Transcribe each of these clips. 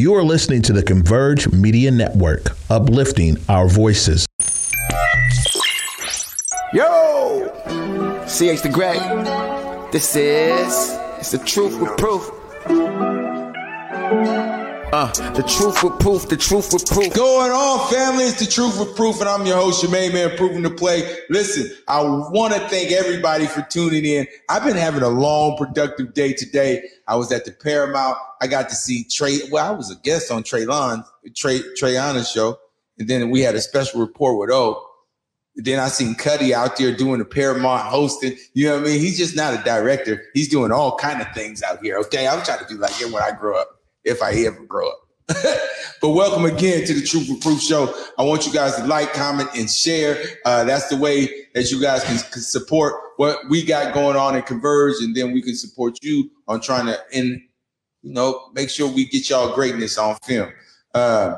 You are listening to the Converge Media Network, uplifting our voices. Yo! CH the Great. This is. It's the truth with proof. Uh, the truth with proof, the truth with proof. Going on, family. It's the truth with proof, and I'm your host, your main man, Proving to Play. Listen, I want to thank everybody for tuning in. I've been having a long, productive day today. I was at the Paramount. I got to see Trey. Well, I was a guest on Traylon, Trey Treyana's show, and then we had a special report with O. Then I seen Cuddy out there doing the Paramount hosting. You know what I mean? He's just not a director. He's doing all kind of things out here. Okay, I'm trying to be like him when I grow up, if I ever grow up. but welcome again to the Truth with Proof Show. I want you guys to like, comment, and share. Uh, that's the way that you guys can, can, support what we got going on in Converge, and then we can support you on trying to, and you know, make sure we get y'all greatness on film. Uh,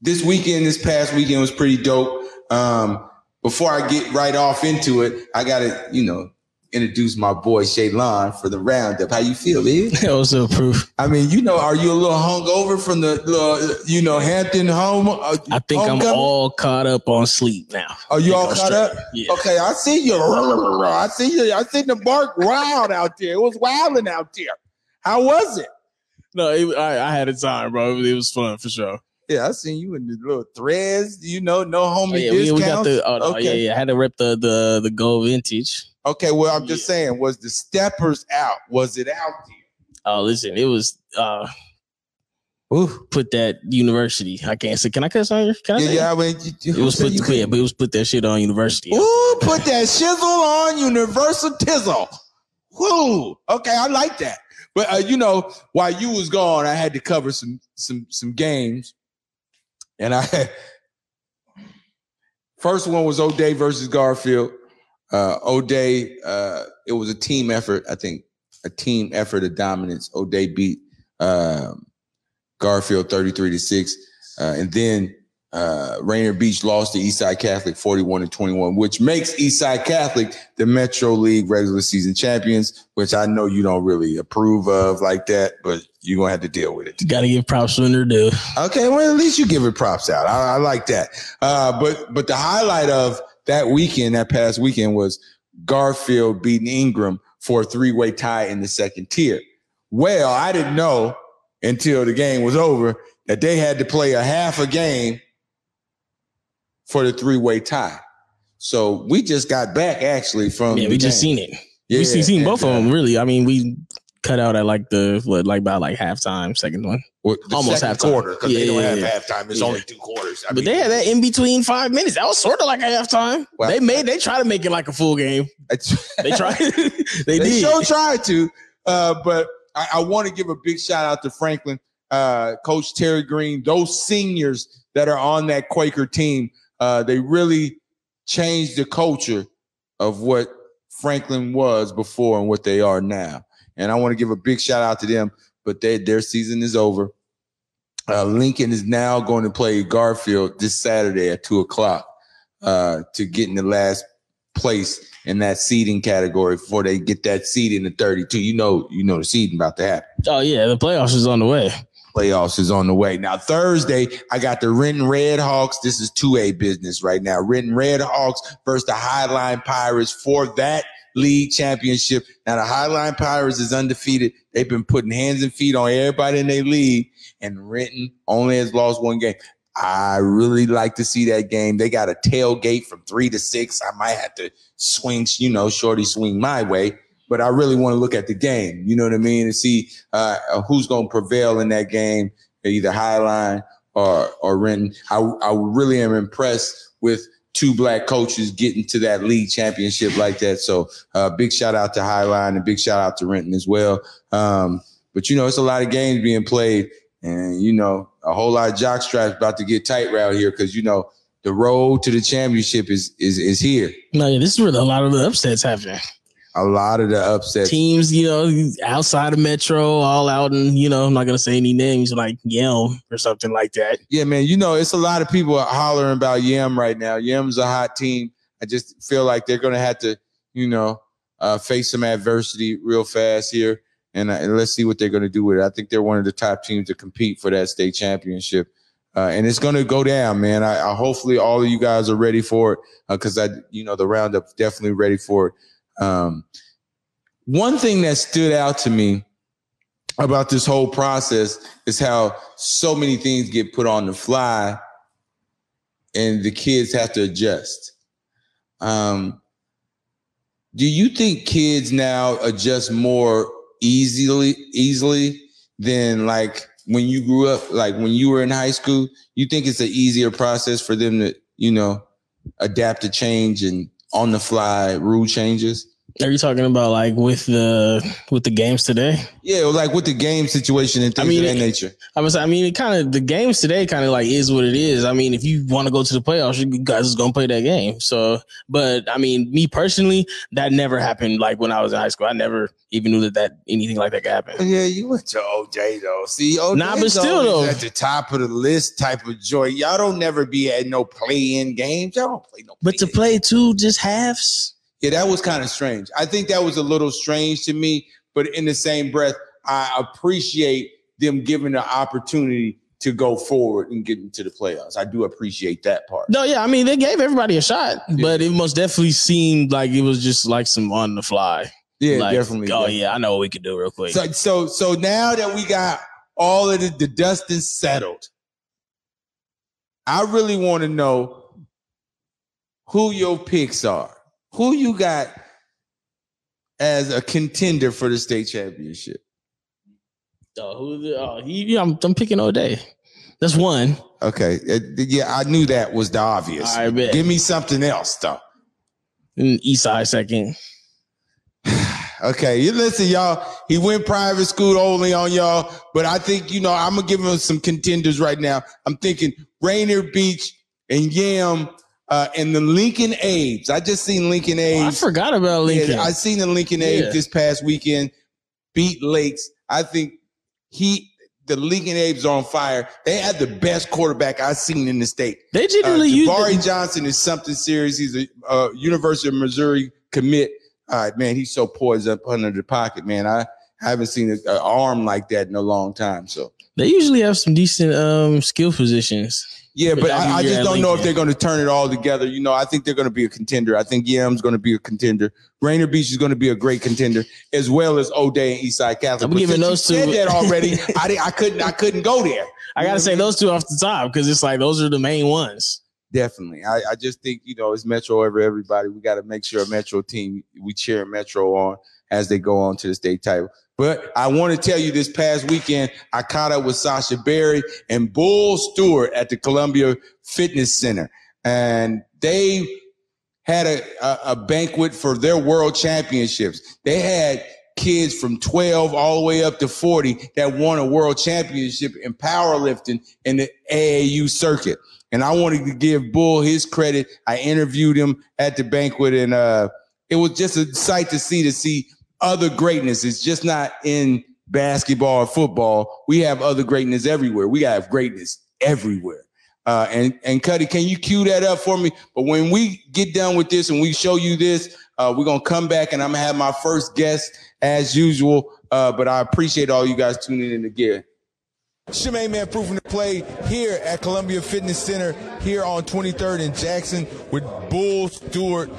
this weekend, this past weekend was pretty dope. Um, before I get right off into it, I gotta, you know, introduce my boy Shaylon for the roundup. How you feel, man? What's up, proof? I mean, you know, are you a little hungover from the, little, you know, Hampton home? Uh, I think homecoming? I'm all caught up on sleep now. Are you all I'm caught straight. up? Yeah. Okay, I see you. I see you. I see the bark wild out there. It was wilding out there. How was it? No, it, I, I had a time, bro. It was fun for sure. Yeah, I seen you in the little threads. You know, no homie oh, yeah, discounts. We, got the, oh, okay. yeah, yeah. I had to rip the the the gold vintage. Okay, well, I'm just yeah. saying, was the steppers out? Was it out there? Oh, listen, it was. uh Ooh. Put that university. I can't say. Can I cuss on you? Can I yeah, yeah. I mean, you, it was put. The, yeah, but it was put that shit on university. Ooh, put that shizzle on universal tizzle. Woo. Okay, I like that. But uh, you know, while you was gone, I had to cover some some some games and I first one was O'Dea versus Garfield. Uh, O'Dea, uh, it was a team effort. I think a team effort of dominance. O'Dea beat uh, Garfield 33 to 6. Uh, and then uh, Rainier Beach lost to Eastside Catholic 41 to 21, which makes Eastside Catholic the Metro League regular season champions, which I know you don't really approve of like that, but you're gonna have to deal with it. Got to give props when they're due. Okay, well at least you give it props out. I, I like that. Uh, but but the highlight of that weekend, that past weekend, was Garfield beating Ingraham for a three way tie in the second tier. Well, I didn't know until the game was over that they had to play a half a game for the three way tie. So we just got back actually from. Yeah, we just seen it. Yeah, we seen, seen both of them really. I mean, we cut out at like the what, like about like halftime, second one, well, almost half quarter because yeah, they don't yeah, have halftime. It's only two quarters. I but mean, they had that in between five minutes. That was sort of like a halftime. Well, they made they try to make it like a full game. they tried. they, they did. Sure tried to, uh, but I, I want to give a big shout out to Franklin, uh, Coach Terry Green, those seniors that are on that Quaker team. Uh, they really changed the culture of what Franklin was before and what they are now. And I want to give a big shout out to them, but they, their season is over. Uh, Lincoln is now going to play Garfield this Saturday at two o'clock uh, to get in the last place in that seeding category before they get that seed in the 32. You know, you know the seeding about to happen. Oh yeah, the playoffs is on the way playoffs is on the way. Now, Thursday, I got the Renton Red Hawks. This is 2A business right now. Renton Red Hawks versus the Highline Pirates for that league championship. Now, the Highline Pirates is undefeated. They've been putting hands and feet on everybody in their league, and Renton only has lost one game. I really like to see that game. They got a tailgate from three to six. I might have to swing, you know, shorty swing my way but I really want to look at the game. You know what I mean? And see uh, who's going to prevail in that game, either Highline or or Renton. I I really am impressed with two black coaches getting to that league championship like that. So uh, big shout out to Highline and big shout out to Renton as well. Um, but you know, it's a lot of games being played, and you know, a whole lot of jock straps about to get tight around here because you know the road to the championship is is is here. No, yeah, this is where a lot of the upsets happen a lot of the upset teams, you know, outside of Metro, all out, and you know, I'm not gonna say any names like Yem or something like that. Yeah, man, you know, it's a lot of people hollering about Yem right now. Yem's a hot team. I just feel like they're gonna have to, you know, uh, face some adversity real fast here. and, uh, and let's see what they're going to do with it. I think they're one of the top teams to compete for that state championship. Uh, and it's going to go down, man. I, I, hopefully all of you guys are ready for it because uh, I, you know, the roundup definitely ready for it. Um, one thing that stood out to me about this whole process is how so many things get put on the fly, and the kids have to adjust. Um, do you think kids now adjust more easily easily than like when you grew up like when you were in high school you think it's an easier process for them to you know adapt to change and on the fly rule changes are you talking about like with the with the games today? Yeah, like with the game situation and things I mean, of that nature. I was, I mean, it kind of the games today kind of like is what it is. I mean, if you want to go to the playoffs, you guys is gonna play that game. So, but I mean, me personally, that never happened. Like when I was in high school, I never even knew that that anything like that could happen. Yeah, you went to OJ though. See, OJ nah, but still though at the top of the list type of joy. Y'all don't never be at no play in games. Y'all don't play no. But to play two just halves. Yeah, that was kind of strange. I think that was a little strange to me, but in the same breath, I appreciate them giving the opportunity to go forward and get into the playoffs. I do appreciate that part. No, yeah, I mean they gave everybody a shot, yeah. but it most definitely seemed like it was just like some on the fly. Yeah, like, definitely. Oh yeah, I know what we could do real quick. So so so now that we got all of the, the dust is settled, I really want to know who your picks are. Who you got as a contender for the state championship? Oh, who oh, he, I'm, I'm picking O'Dea. That's one. Okay. Uh, yeah, I knew that was the obvious. I bet. Give me something else, though. Mm, and Eastside second. okay, you listen, y'all. He went private school only on y'all, but I think you know I'm gonna give him some contenders right now. I'm thinking Rainier Beach and Yam uh, and the Lincoln A's. I just seen Lincoln A's. Oh, I forgot about Lincoln. Yeah, I seen the Lincoln A's yeah. this past weekend beat Lakes. I think he the Lincoln A's are on fire. They had the best quarterback I've seen in the state. They generally uh, use Barry Johnson is something serious. He's a uh, University of Missouri commit. All right, man, he's so poised up under the pocket, man. I haven't seen an arm like that in a long time. So they usually have some decent um, skill positions. Yeah, but I, I, just don't know if they're going to turn it all together. You know, I think they're going to be a contender. I think Yam's going to be a contender. Rainier Beach is going to be a great contender, as well as O'Dea and Eastside Catholic. I'm giving those two. Said that already. I, didn't, I couldn't. I couldn't go there. I got to say those two off the top because it's like those are the main ones. Definitely. I, I just think you know it's Metro over everybody. We got to make sure a Metro team we cheer Metro on as they go on to the state title. But I want to tell you this past weekend, I caught up with Sasha Berry and Bull Stewart at the Columbia Fitness Center. And they had a, a, a banquet for their world championships. They had kids from 12 all the way up to 40 that won a world championship in powerlifting in the AAU circuit. And I wanted to give Bull his credit. I interviewed him at the banquet and uh, it was just a sight to see to see other greatness. It's just not in basketball or football. We have other greatness everywhere. We have greatness everywhere. Uh, and and Cuddy, can you cue that up for me? But when we get done with this and we show you this, uh, we're gonna come back and I'm gonna have my first guest as usual. Uh, but I appreciate all you guys tuning in again. Shemaine Man proving to play here at Columbia Fitness Center here on 23rd and Jackson with Bull Stewart.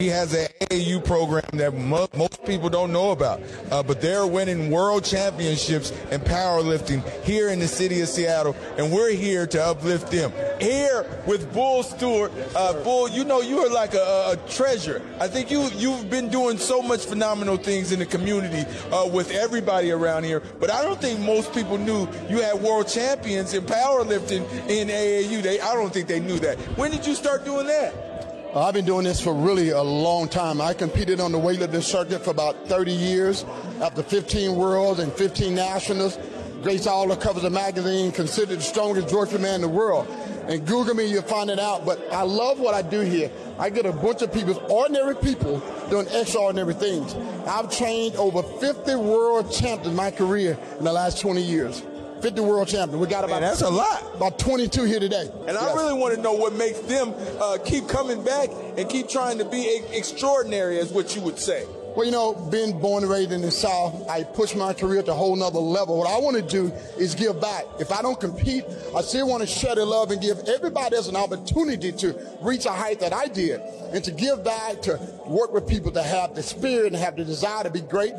He has an AAU program that mo- most people don't know about, uh, but they're winning world championships in powerlifting here in the city of Seattle, and we're here to uplift them. Here with Bull Stewart, uh, Bull, you know you are like a, a, treasure. I think you you've been doing so much phenomenal things in the community uh, with everybody around here, but I don't think most people knew you had world champions in powerlifting in AAU. They I don't think they knew that. When did you start doing that? Uh, I've been doing this for really a long time. I competed on the weightlifting circuit for about 30 years. After 15 worlds and 15 nationals, Grace all the covers of magazine, considered the strongest Georgia man in the world. And Google me, you'll find it out. But I love what I do here. I get a bunch of people, ordinary people, doing extraordinary things. I've trained over 50 world champions in my career in the last 20 years. 50 world champion. We got about Man, that's a lot. About 22 here today. And yes. I really want to know what makes them uh, keep coming back and keep trying to be extraordinary, as what you would say. Well, you know, being born and raised in the South, I pushed my career to a whole nother level. What I want to do is give back. If I don't compete, I still want to share the love and give everybody else an opportunity to reach a height that I did and to give back, to work with people to have the spirit and have the desire to be great.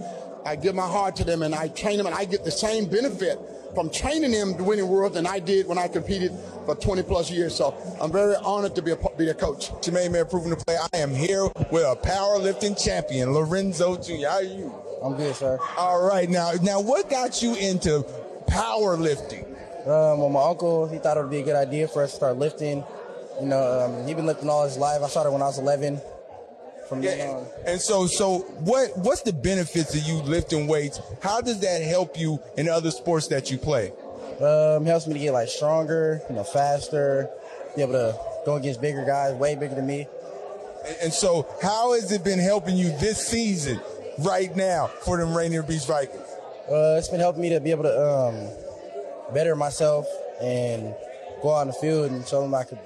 I give my heart to them and I train them and I get the same benefit from training them to winning world than I did when I competed for 20 plus years. So I'm very honored to be a, be a coach. Jermaine Man proving to play. I am here with a powerlifting champion, Lorenzo Jr. How are you? I'm good, sir. All right, now, now, what got you into powerlifting? Um, well, my uncle, he thought it would be a good idea for us to start lifting. You know, um, he's been lifting all his life. I started when I was 11. From Yeah, then on. and so, so what? What's the benefits of you lifting weights? How does that help you in other sports that you play? Um, helps me to get like stronger, you know, faster, be able to go against bigger guys, way bigger than me. And, and so, how has it been helping you this season, right now, for them Rainier Beach Vikings? Uh, it's been helping me to be able to um, better myself and go out on the field and show them I could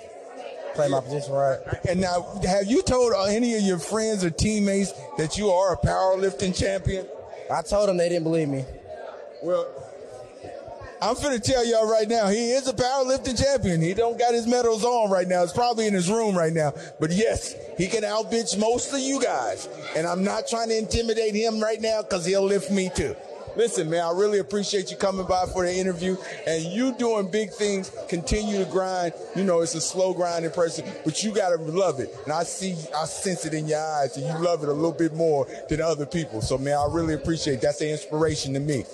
play my position right. And now, have you told any of your friends or teammates that you are a powerlifting champion? I told them they didn't believe me. Well, I'm finna tell y'all right now, he is a powerlifting champion. He don't got his medals on right now. It's probably in his room right now. But yes, he can outbitch most of you guys. And I'm not trying to intimidate him right now because he'll lift me too. Listen, man, I really appreciate you coming by for the interview and you doing big things. Continue to grind. You know, it's a slow grind in person, but you gotta love it. And I see, I sense it in your eyes and you love it a little bit more than other people. So man, I really appreciate that's an inspiration to me.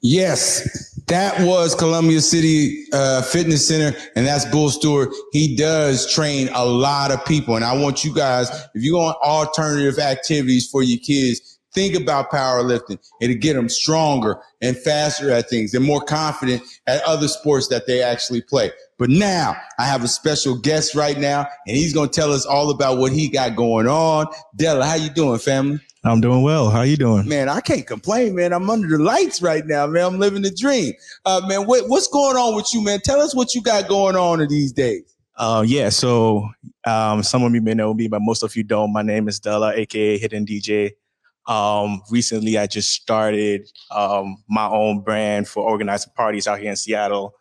Yes, that was Columbia City uh, Fitness Center, and that's Bull Stewart. He does train a lot of people, and I want you guys, if you want alternative activities for your kids, think about powerlifting. It'll get them stronger and faster at things and more confident at other sports that they actually play. But now I have a special guest right now, and he's going to tell us all about what he got going on. Della, how you doing, family? I'm doing well. How you doing? Man, I can't complain, man. I'm under the lights right now, man. I'm living the dream. Uh, man, what, what's going on with you, man? Tell us what you got going on in these days. Uh, yeah. So um, some of you may know me, but most of you don't. My name is Della, aka Hidden DJ. Um, recently, I just started um, my own brand for organizing parties out here in Seattle.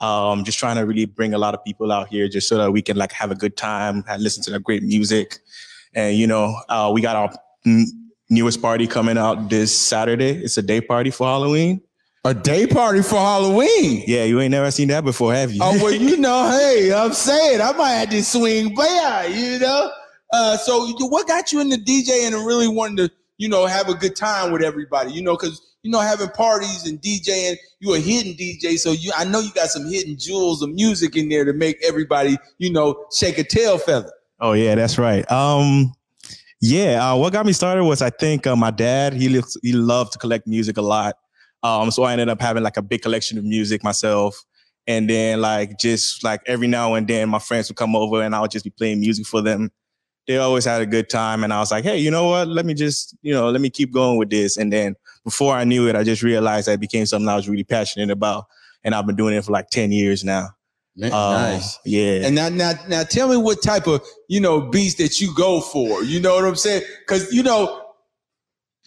Um, just trying to really bring a lot of people out here, just so that we can like have a good time and listen to the great music. And you know, uh, we got our mm, newest party coming out this Saturday. It's a day party for Halloween. A day party for Halloween. Yeah, you ain't never seen that before, have you? Oh, well, you know, hey, I'm saying I might have to swing by, you know? Uh, so what got you into DJ and really wanting to, you know, have a good time with everybody, you know, cause, you know, having parties and DJing, you a hidden DJ. So you, I know you got some hidden jewels of music in there to make everybody, you know, shake a tail feather. Oh yeah, that's right. Um, yeah, uh, what got me started was I think uh, my dad he looks, he loved to collect music a lot. Um, so I ended up having like a big collection of music myself, and then like just like every now and then my friends would come over and I would just be playing music for them. They always had a good time, and I was like, hey, you know what? Let me just you know let me keep going with this. And then before I knew it, I just realized that it became something I was really passionate about, and I've been doing it for like ten years now. Um, Yeah. And now, now, now, tell me what type of you know beats that you go for. You know what I'm saying? Because you know,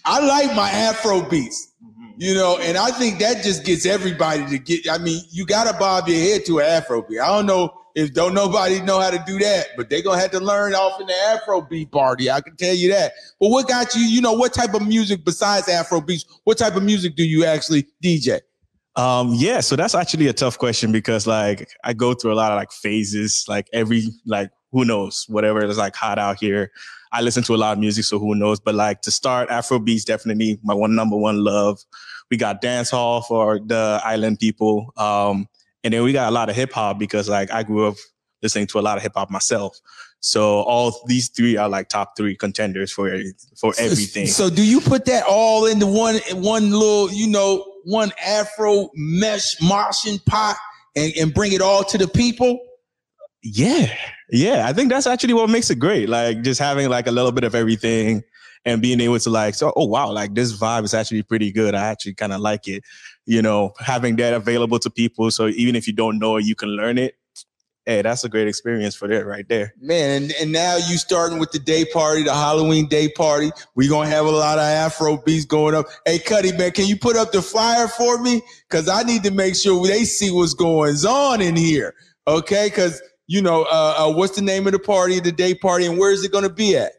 I like my Afro beats. You know, and I think that just gets everybody to get. I mean, you gotta bob your head to an Afro beat. I don't know if don't nobody know how to do that, but they gonna have to learn off in the Afro beat party. I can tell you that. But what got you? You know, what type of music besides Afro beats? What type of music do you actually DJ? Um, yeah, so that's actually a tough question because like I go through a lot of like phases, like every like who knows, whatever is like hot out here. I listen to a lot of music, so who knows? But like to start, Afro beats definitely my one number one love. We got dance hall for the island people. Um, and then we got a lot of hip hop because like I grew up listening to a lot of hip hop myself. So all these three are like top three contenders for for everything. So do you put that all into one one little, you know, one Afro mesh Martian pot and, and bring it all to the people? Yeah. Yeah. I think that's actually what makes it great. Like just having like a little bit of everything and being able to like, so, oh, wow, like this vibe is actually pretty good. I actually kind of like it. You know, having that available to people. So even if you don't know it, you can learn it. hey, that's a great experience for that right there. Man, and, and now you starting with the day party, the Halloween day party. we gonna have a lot of Afro beats going up. Hey, Cuddy, man, can you put up the flyer for me? Cause I need to make sure they see what's going on in here. Okay, cause you know, uh, uh, what's the name of the party, the day party, and where is it gonna be at?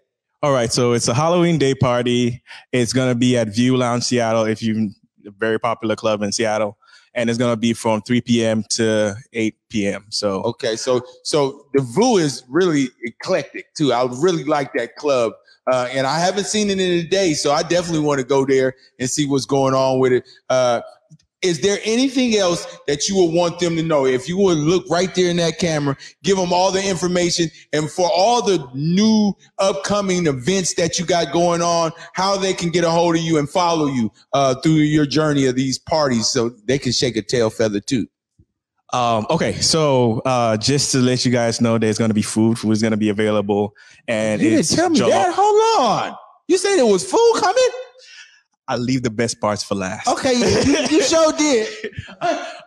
All right, so it's a Halloween day party. It's gonna be at View Lounge Seattle. If you a very popular club in Seattle and it's gonna be from 3 p.m. to 8 p.m. So okay, so so the VU is really eclectic too. I really like that club. Uh, and I haven't seen it in a day, so I definitely want to go there and see what's going on with it. Uh, is there anything else that you would want them to know? If you would look right there in that camera, give them all the information and for all the new upcoming events that you got going on, how they can get a hold of you and follow you uh, through your journey of these parties so they can shake a tail feather too. Um, okay, so uh, just to let you guys know, there's going to be food. Food is going to be available, and you didn't tell me that. Hold on, you said it was food coming. I leave the best parts for last. Okay, you, you sure did.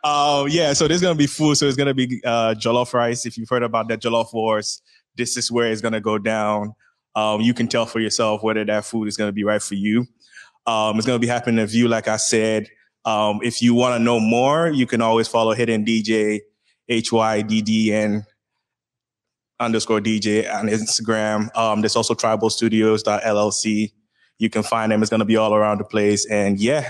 uh, yeah, so there's gonna be food. So it's gonna be uh, jollof rice. If you've heard about that jollof wars, this is where it's gonna go down. Um, you can tell for yourself whether that food is gonna be right for you. Um, it's gonna be happening in View, like I said. Um, if you want to know more, you can always follow Hidden DJ, H Y D D N underscore DJ on Instagram. Um, there's also tribalstudios.llc you can find them. It's going to be all around the place. And yeah,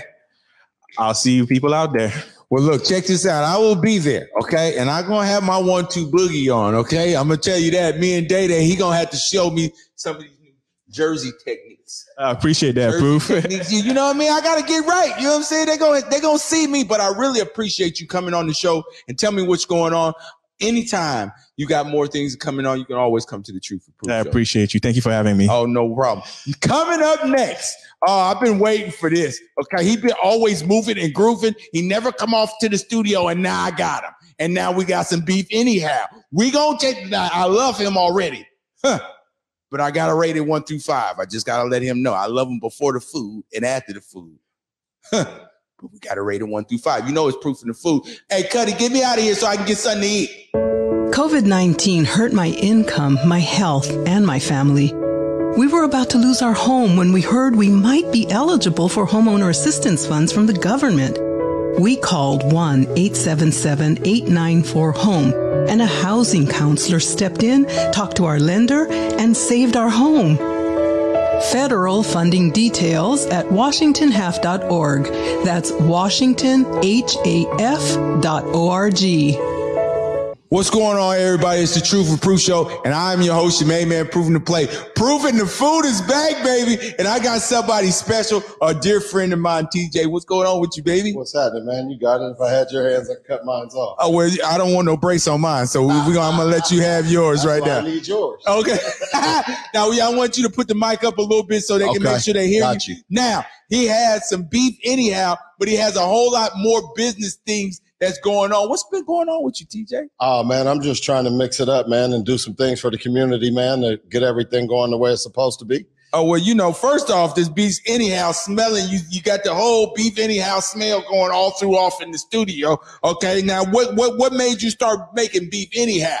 I'll see you people out there. Well, look, check this out. I will be there, okay? And I'm gonna have my one-two boogie on, okay? I'm gonna tell you that. Me and Day Day, he gonna have to show me some of these new Jersey techniques. I appreciate that, Proof. you know what I mean? I gotta get right. You know what I'm saying? They're gonna they're gonna see me, but I really appreciate you coming on the show and tell me what's going on anytime you got more things coming on, you can always come to the Truth for Proof. I appreciate you. Thank you for having me. Oh, no problem. Coming up next. Oh, I've been waiting for this. Okay, he been always moving and grooving. He never come off to the studio, and now I got him. And now we got some beef anyhow. We gonna take. That. I love him already, huh. but I gotta rate it one through five. I just gotta let him know I love him before the food and after the food. Huh. But we got to rate one through five. You know it's proof in the food. Hey, Cuddy, get me out of here so I can get something to eat. COVID 19 hurt my income, my health, and my family. We were about to lose our home when we heard we might be eligible for homeowner assistance funds from the government. We called 1 877 894 HOME, and a housing counselor stepped in, talked to our lender, and saved our home. Federal funding details at washingtonhalf.org. That's washingtonhaf.org. What's going on, everybody? It's the Truth with Proof Show, and I'm your host, your main man, Proving the Play. Proving the food is back, baby. And I got somebody special, a dear friend of mine, TJ. What's going on with you, baby? What's happening, man? You got it. If I had your hands, I'd cut mine off. Oh, well, I don't want no brace on mine, so we, we gonna, I'm gonna let you have yours right now. I need yours. Okay. now, I want you to put the mic up a little bit so they can okay. make sure they hear you. you. Now, he has some beef anyhow, but he has a whole lot more business things that's going on. What's been going on with you, TJ? Oh man, I'm just trying to mix it up, man, and do some things for the community, man, to get everything going the way it's supposed to be. Oh well, you know, first off, this beef anyhow smelling. You you got the whole beef anyhow smell going all through off in the studio. Okay, now what what what made you start making beef anyhow?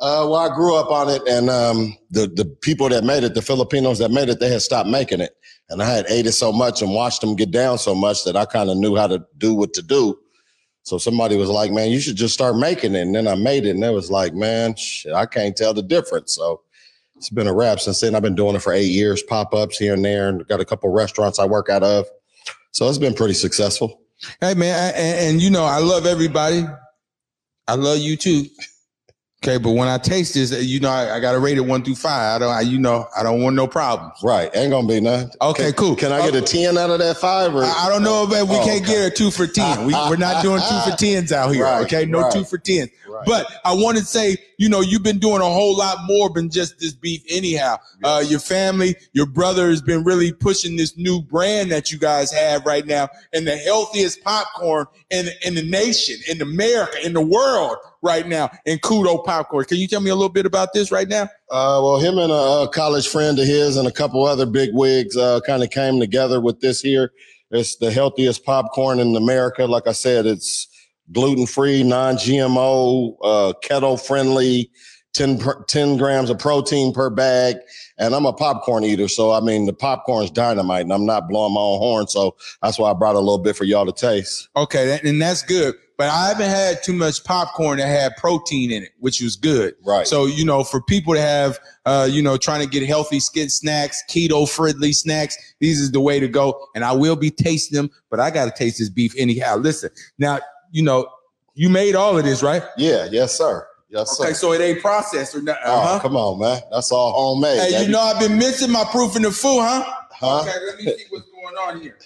Uh, well, I grew up on it, and um, the the people that made it, the Filipinos that made it, they had stopped making it, and I had ate it so much and watched them get down so much that I kind of knew how to do what to do. So somebody was like, man, you should just start making it. And then I made it and it was like, man, shit, I can't tell the difference. So it's been a wrap since then. I've been doing it for eight years, pop ups here and there, and got a couple restaurants I work out of. So it's been pretty successful. Hey, man. And, and you know, I love everybody. I love you too. Okay, but when I taste this, you know, I, I got to rate it one through five. I don't, I, you know, I don't want no problems. Right, ain't gonna be none. Okay, can, cool. Can I get a ten out of that five? Or? I, I don't know, but we oh, can't okay. get a two for ten. We, are not doing two for tens out here. Right, okay, no right. two for tens. Right. But I want to say, you know, you've been doing a whole lot more than just this beef. Anyhow, uh, your family, your brother has been really pushing this new brand that you guys have right now, and the healthiest popcorn in in the nation, in America, in the world right now in Kudo Popcorn. Can you tell me a little bit about this right now? Uh, well, him and a, a, college friend of his and a couple other big wigs uh, kind of came together with this here. It's the healthiest popcorn in America. Like I said, it's gluten free, non GMO, uh, kettle friendly, 10, 10 grams of protein per bag. And I'm a popcorn eater. So, I mean, the popcorn's dynamite and I'm not blowing my own horn. So that's why I brought a little bit for y'all to taste. Okay, and that's good. But I haven't had too much popcorn that had protein in it, which was good. Right. So you know, for people to have, uh, you know, trying to get healthy skin snacks, keto friendly snacks, these is the way to go. And I will be tasting them, but I got to taste this beef anyhow. Listen, now you know, you made all of this, right? Yeah. Yes, sir. Yes, Okay, sir. so it ain't processed or not. Oh, Uh-huh. come on, man. That's all homemade. Hey, baby. you know I've been missing my proof in the food, huh? Huh? Okay, let me see what's going on here.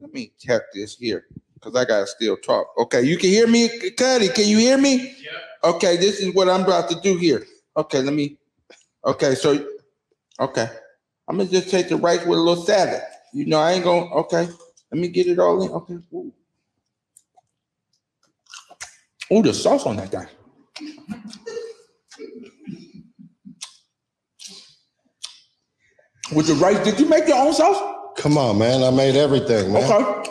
Let me check this here because I gotta still talk. Okay, you can hear me, Cuddy. Can you hear me? Yeah. Okay, this is what I'm about to do here. Okay, let me. Okay, so okay, I'm gonna just take the rice with a little salad. You know, I ain't gonna. Okay, let me get it all in. Okay. Ooh, Ooh the sauce on that thing. With the rice, did you make your own sauce? Come on, man. I made everything, man. Okay.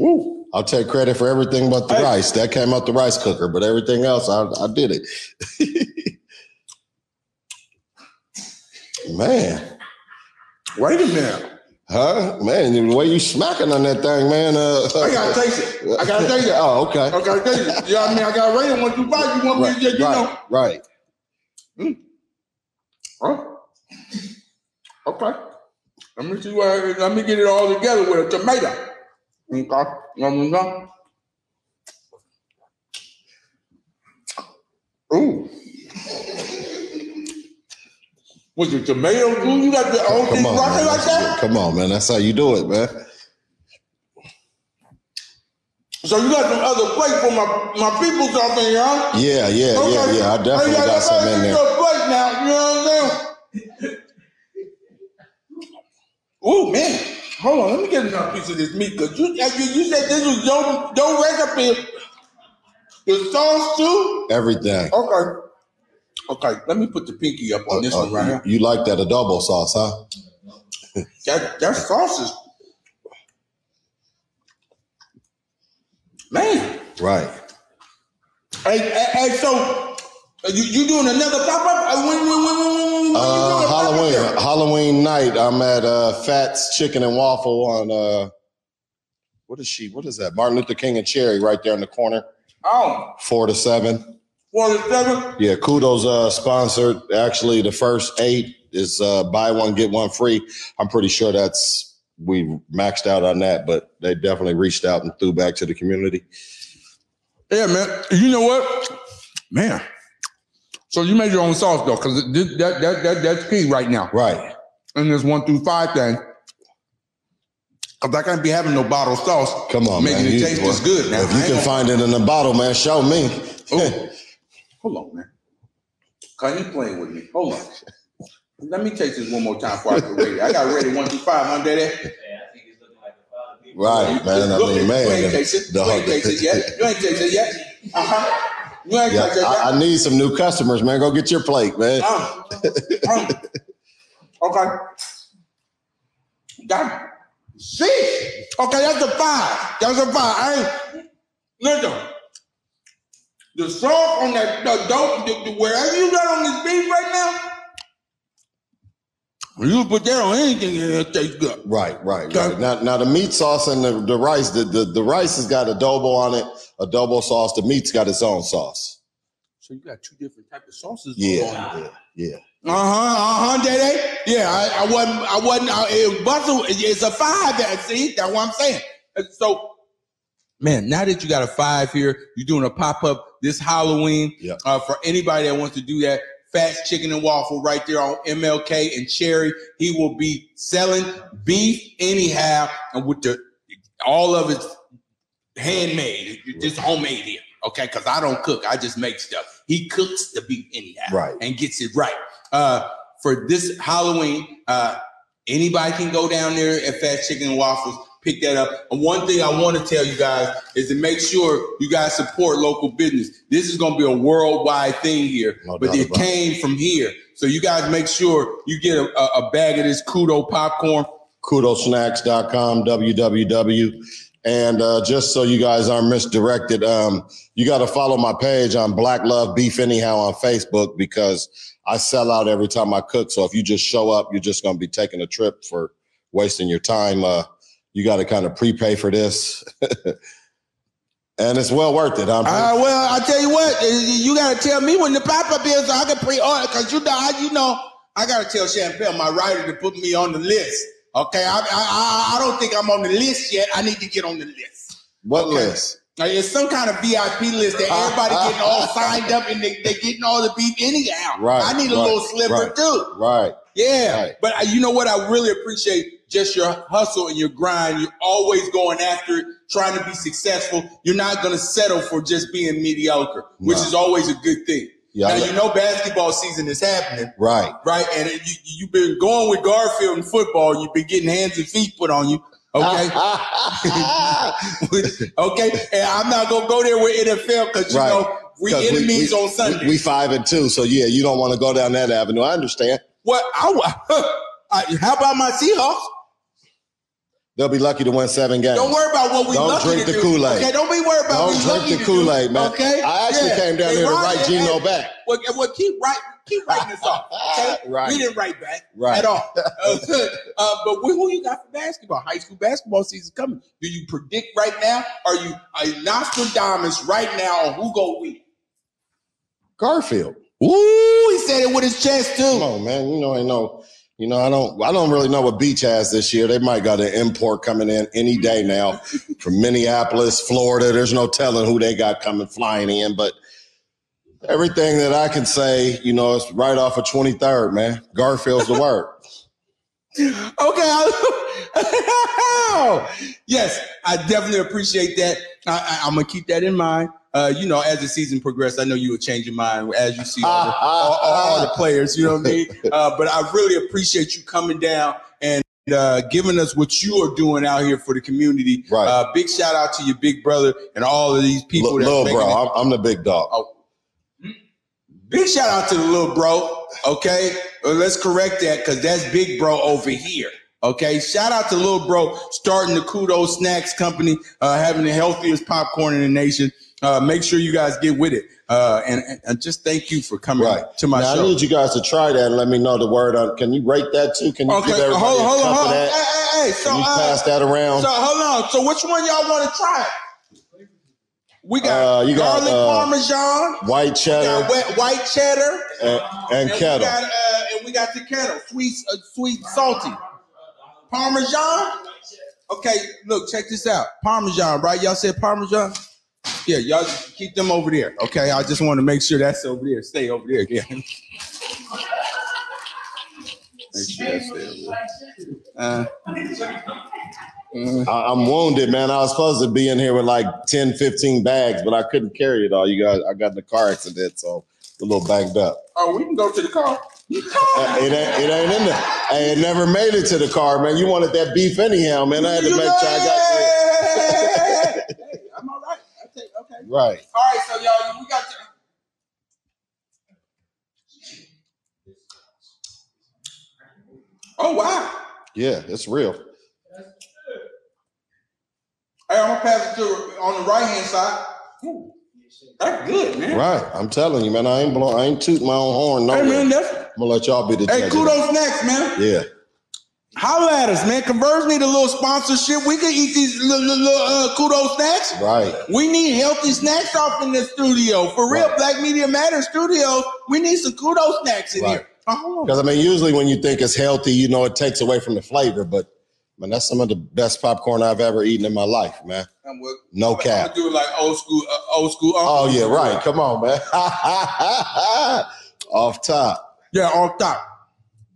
Ooh. I'll take credit for everything but the Hey. rice. That came out the rice cooker, but everything else, I, I did it. man, Wait a minute. Huh? Man, the way you smacking on that thing, man. Uh, I gotta taste it. I gotta taste it. oh, okay. I gotta taste it. You know what I mean? I gotta rate it one through five. You want me to just, you know? right, right. Huh? Okay. Let me see what, let me get it all together with a tomato. Okay. You know what I'm saying? Ooh. Was it tomato glue? You got the whole thing on, rocking man. like that? Come on, man. That's how you do it, man. So you got some other plate for my, my people something, here, huh? Yeah, yeah, yeah, yeah. I definitely Hey, got something in there. plate now. You know what I'm saying? Oh man, hold on. Let me get another piece of this meat because you, you you said this was your your recipe. The sauce too. Everything. Okay. Okay. Let me put the pinky up on this Uh, one right here. you, like that adobo sauce, huh? That that sauce is man. Right. Hey, hey, hey so uh, you, you doing another pop up? When, when, when, when, when, when Uh, doing a pop-up Halloween. Halloween night. I'm at uh, Fats Chicken and Waffle on uh, what is she? What is that? Martin Luther King and Cherry, right there in the corner, Oh, four to seven. Forty-seven. Yeah, kudos. Uh, sponsored. Actually, the first eight is uh, buy one get one free. I'm pretty sure that's we maxed out on that, but they definitely reached out and threw back to the community. Yeah, man. You know what, man? So you made your own sauce though, because that, that that that's key right now. Right. And this one through five thing, because I can't be having no bottle sauce. Come on, making man. it You- taste as good now. If you can find it in a bottle, man, show me. Hold on, man. Cause you playing with me. Hold on. Let me taste this one more time before I rate it. I got ready one through five, huh, Daddy? Right, man. I mean, you man. ain't tasted. the- You ain't tasted yet. You ain't tasted it yet. Uh huh. You ain't Yeah, tasted yet. I, I need some new customers, man. Go get your plate, man. Um, um, okay. That six. Okay, that's a five. That's a five. I ain't listen. The sauce on that the dope, the, the, wherever you got on this beef right now, you put that on anything and it tastes good. Right, right, Okay. right. Now, now the meat sauce and the, the rice, the, the, the rice has got adobo on it, adobo sauce. The meat's got its own sauce. So you got two different types of sauces. Yeah, yeah, yeah. Uh huh. Uh huh. Daddy. Yeah. I, I wasn't. I wasn't. I, it. It's a five. That see. That's what I'm saying. So, man, now that you got a five here, you're doing a pop up this Halloween. Yep. Uh, for anybody that wants to do that, Fats Chicken and Waffle right there on MLK and Cherry. He will be selling beef anyhow, and with the all of it's handmade, just homemade here. Okay, because I don't cook, I just make stuff. He cooks the beef anyhow, Right. and gets it right. Uh, for this Halloween, uh, anybody can go down there at Fats Chicken and Waffles, pick that up. And one thing I want to tell you guys is to make sure you guys support local business. This is going to be a worldwide thing here, No but it came from here. So you guys make sure you get a, a, a bag of this kudo popcorn. Kudosnacks.com, www. And uh, just so you guys aren't misdirected, um, you got to follow my page on Black Love Beef Anyhow on Facebook because I sell out every time I cook. So if you just show up, you're just going to be taking a trip for wasting your time. Uh, you got to kind of prepay for this. and it's well worth it. I'm Uh, well, I tell you what, uh, you gotta tell me when the pop up is, so I can pre-order. Cause you know, I, you know, I gotta tell Champagne, my writer, to put me on the list. Okay, I, I, I, don't think I'm on the list yet. I need to get on the list. what list? Like, it's some kind of VIP list that everybody getting all signed up and they they getting all the beef anyhow. Right, I need a right, little sliver right. too. Right. Yeah, Right. but uh, you know what? I really appreciate just your hustle and your grind. You're always going after it, trying to be successful. You're not going to settle for just being mediocre, which No. is always a good thing. Yeah, now you know basketball season is happening, Right. right? And you, you've been going with Garfield in football. You've been getting hands and feet put on you. Okay, okay. And I'm not gonna go there with NFL because you Right. know we enemies we, on Sunday. We, we five and two, so yeah, you don't want to go down that avenue. I understand. what? I, I, how about my Seahawks? They'll be lucky to win seven games. Don't worry about what we Don't lucky drink to the do. Kool-Aid. Okay, don't be worried about Don't drink lucky the to Kool-Aid, do. man. Okay, I actually came down here to write Geno back. Well, well, keep writing, keep writing this off. Okay, Right. we didn't write back Right. at all. uh, but who you got for basketball? High school basketball season coming. Do you predict right now? Are you a Nostradamus right now on who gonna win? Garfield. Ooh, he said it with his chest Come too. on, man. You know, I know. You know, I don't. I don't really know what Beach has this year. They might got an import coming in any day now from Minneapolis, Florida. There's no telling who they got coming flying in, but everything that I can say, you know, it's right off of 23rd, man. Garfield's the word. Okay. Yes, I definitely appreciate that. I, I, am gonna keep that in mind. Uh, you know, as the season progressed, I know you will change your mind as you see all the, all, all- all the players. You know what I mean? Uh, but I really appreciate you coming down and uh, giving us what you are doing out here for the community. Right. Uh, big shout out to your big brother and all of these people. L- little bro, I'm, I'm the big dog. Oh. Big shout out to the little bro. Okay, Well, let's correct that because that's big bro over here. Okay, shout out to little bro starting the Kudo Snacks Company, uh, having the healthiest popcorn in the nation. Uh, make sure you guys get with it, uh, and, and- and just thank you for coming Right. to my show. I need you guys to try that and let me know the word on. Can you rate that too? Can you Okay, give everybody hold on, a hold on, cup hold of on. that? Hey, hey, hey. So, Can you uh, pass that around? so hold on. So, which one y'all want to try? We got Uh, you got, garlic uh, parmesan, White we got cheddar wet, white cheddar, and, and we kettle. got, uh, and we got the kettle, sweet, uh, sweet, salty. Parmesan. Okay, look, check this out. Parmesan, right? Y'all said Parmesan. Yeah, y'all keep them over there. Okay, I just want to make sure that's over there. Stay over there. Yeah. Make sure that's there. Uh, I, I'm wounded, man. I was supposed to be in here with like 10, 15 bags, but I couldn't carry it all. You guys, I got in a car accident, so a little banged up. oh, we can go to the car. Uh, It ain't, it ain't in there. Hey, it never made it to the car, man. You wanted that beef anyhow, man. I had to make sure I got Hey, I'm all right. I take okay. it. Right. All right, so y'all, we got. The, oh wow! Yeah, it's real. Hey, I'm gonna pass it to on the right hand side. Ooh, that's good, man. Right. I'm telling you, man. I ain't blow, I ain't tooting my own horn. No Hey, man, that's. I'm gonna let y'all be the Hey, judge. kudos next, man. Yeah. Holla at us, man. Converge need a little sponsorship. We can eat these little, little, little uh, kudos snacks. Right. We need healthy snacks off in the studio. For real, Right. Black Media Matters Studios. We need some kudos snacks in Right. here. Because I mean, usually when you think it's healthy, you know, it takes away from the flavor. But man, that's some of the best popcorn I've ever eaten in my life, man. I'm with- No I'm cap. gonna do it like old school, uh, old school. Oh yeah, right. Come on, man. Off top. Yeah, off top.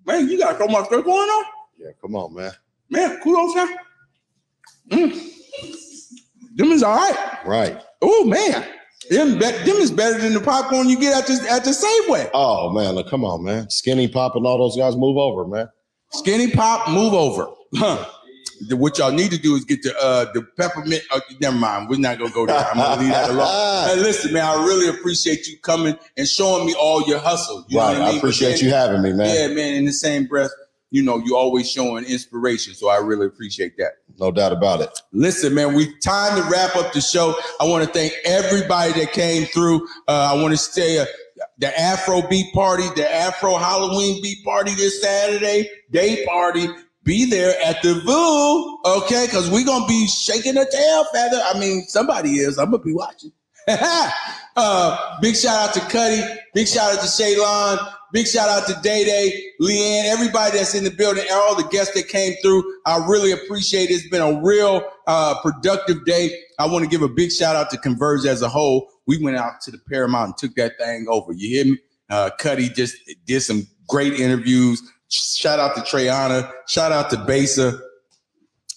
Man, you got so much stuff going on. Yeah, come on, man. Man, kudos now. Mm. Them is all right. Right. Oh man, them, be- them is better than the popcorn you get at the at the Safeway. Oh man, look, come on, man. Skinny Pop and all those guys move over, man. Skinny Pop, move over. Huh. The- what y'all need to do is get the uh, the peppermint. Uh, never mind, we're not gonna go there. I'm gonna leave that alone. Hey, listen, man, I really appreciate you coming and showing me all your hustle. You right. I mean? appreciate But you having me, man. Yeah, man. In the same breath, you know, you always showing inspiration. So I really appreciate that. No doubt about it. Listen, man, we time to wrap up the show. I want to thank everybody that came through. Uh, I want to say uh, the Afro Beat Party, the Afro Halloween Beat Party this Saturday, day party. Be there at the Voo, okay? Because we're gonna be shaking the tail feather. I mean, somebody is. I'm gonna be watching. uh, big shout out to Cuddy. Big shout out to Shaylon. Big shout out to Day Day, Leanne, everybody that's in the building, all the guests that came through. I really appreciate it. It's been a real uh, productive day. I want to give a big shout out to Converge as a whole. We went out to the Paramount and took that thing over. You hear me? Uh, Cuddy just did some great interviews. Shout out to Treyana. Shout out to Besa.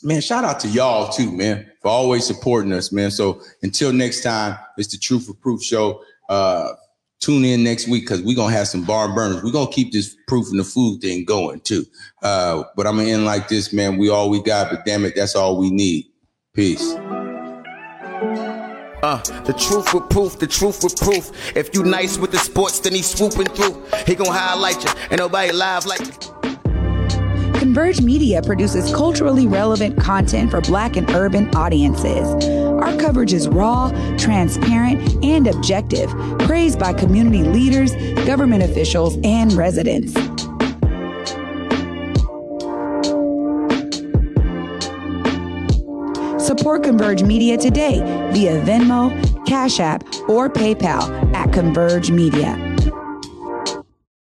Man, shout out to y'all too, man, for always supporting us, man. So until next time, it's the Truth or Proof show. Uh, tune in next week because we're gonna have some barn burners. We're gonna keep this proof and the food thing going too. Uh, but I'm gonna end like this, man. We all we got, but damn it, that's all we need. Peace. Uh, the truth with proof, the truth with proof. If you nice with the sports, then he swooping through. He gon' highlight you, and nobody live like you. Converge Media produces culturally relevant content for black and urban audiences. Our coverage is raw, transparent, and objective, praised by community leaders, government officials, and residents. Support Converge Media today via Venmo, Cash App, or PayPal at Converge Media.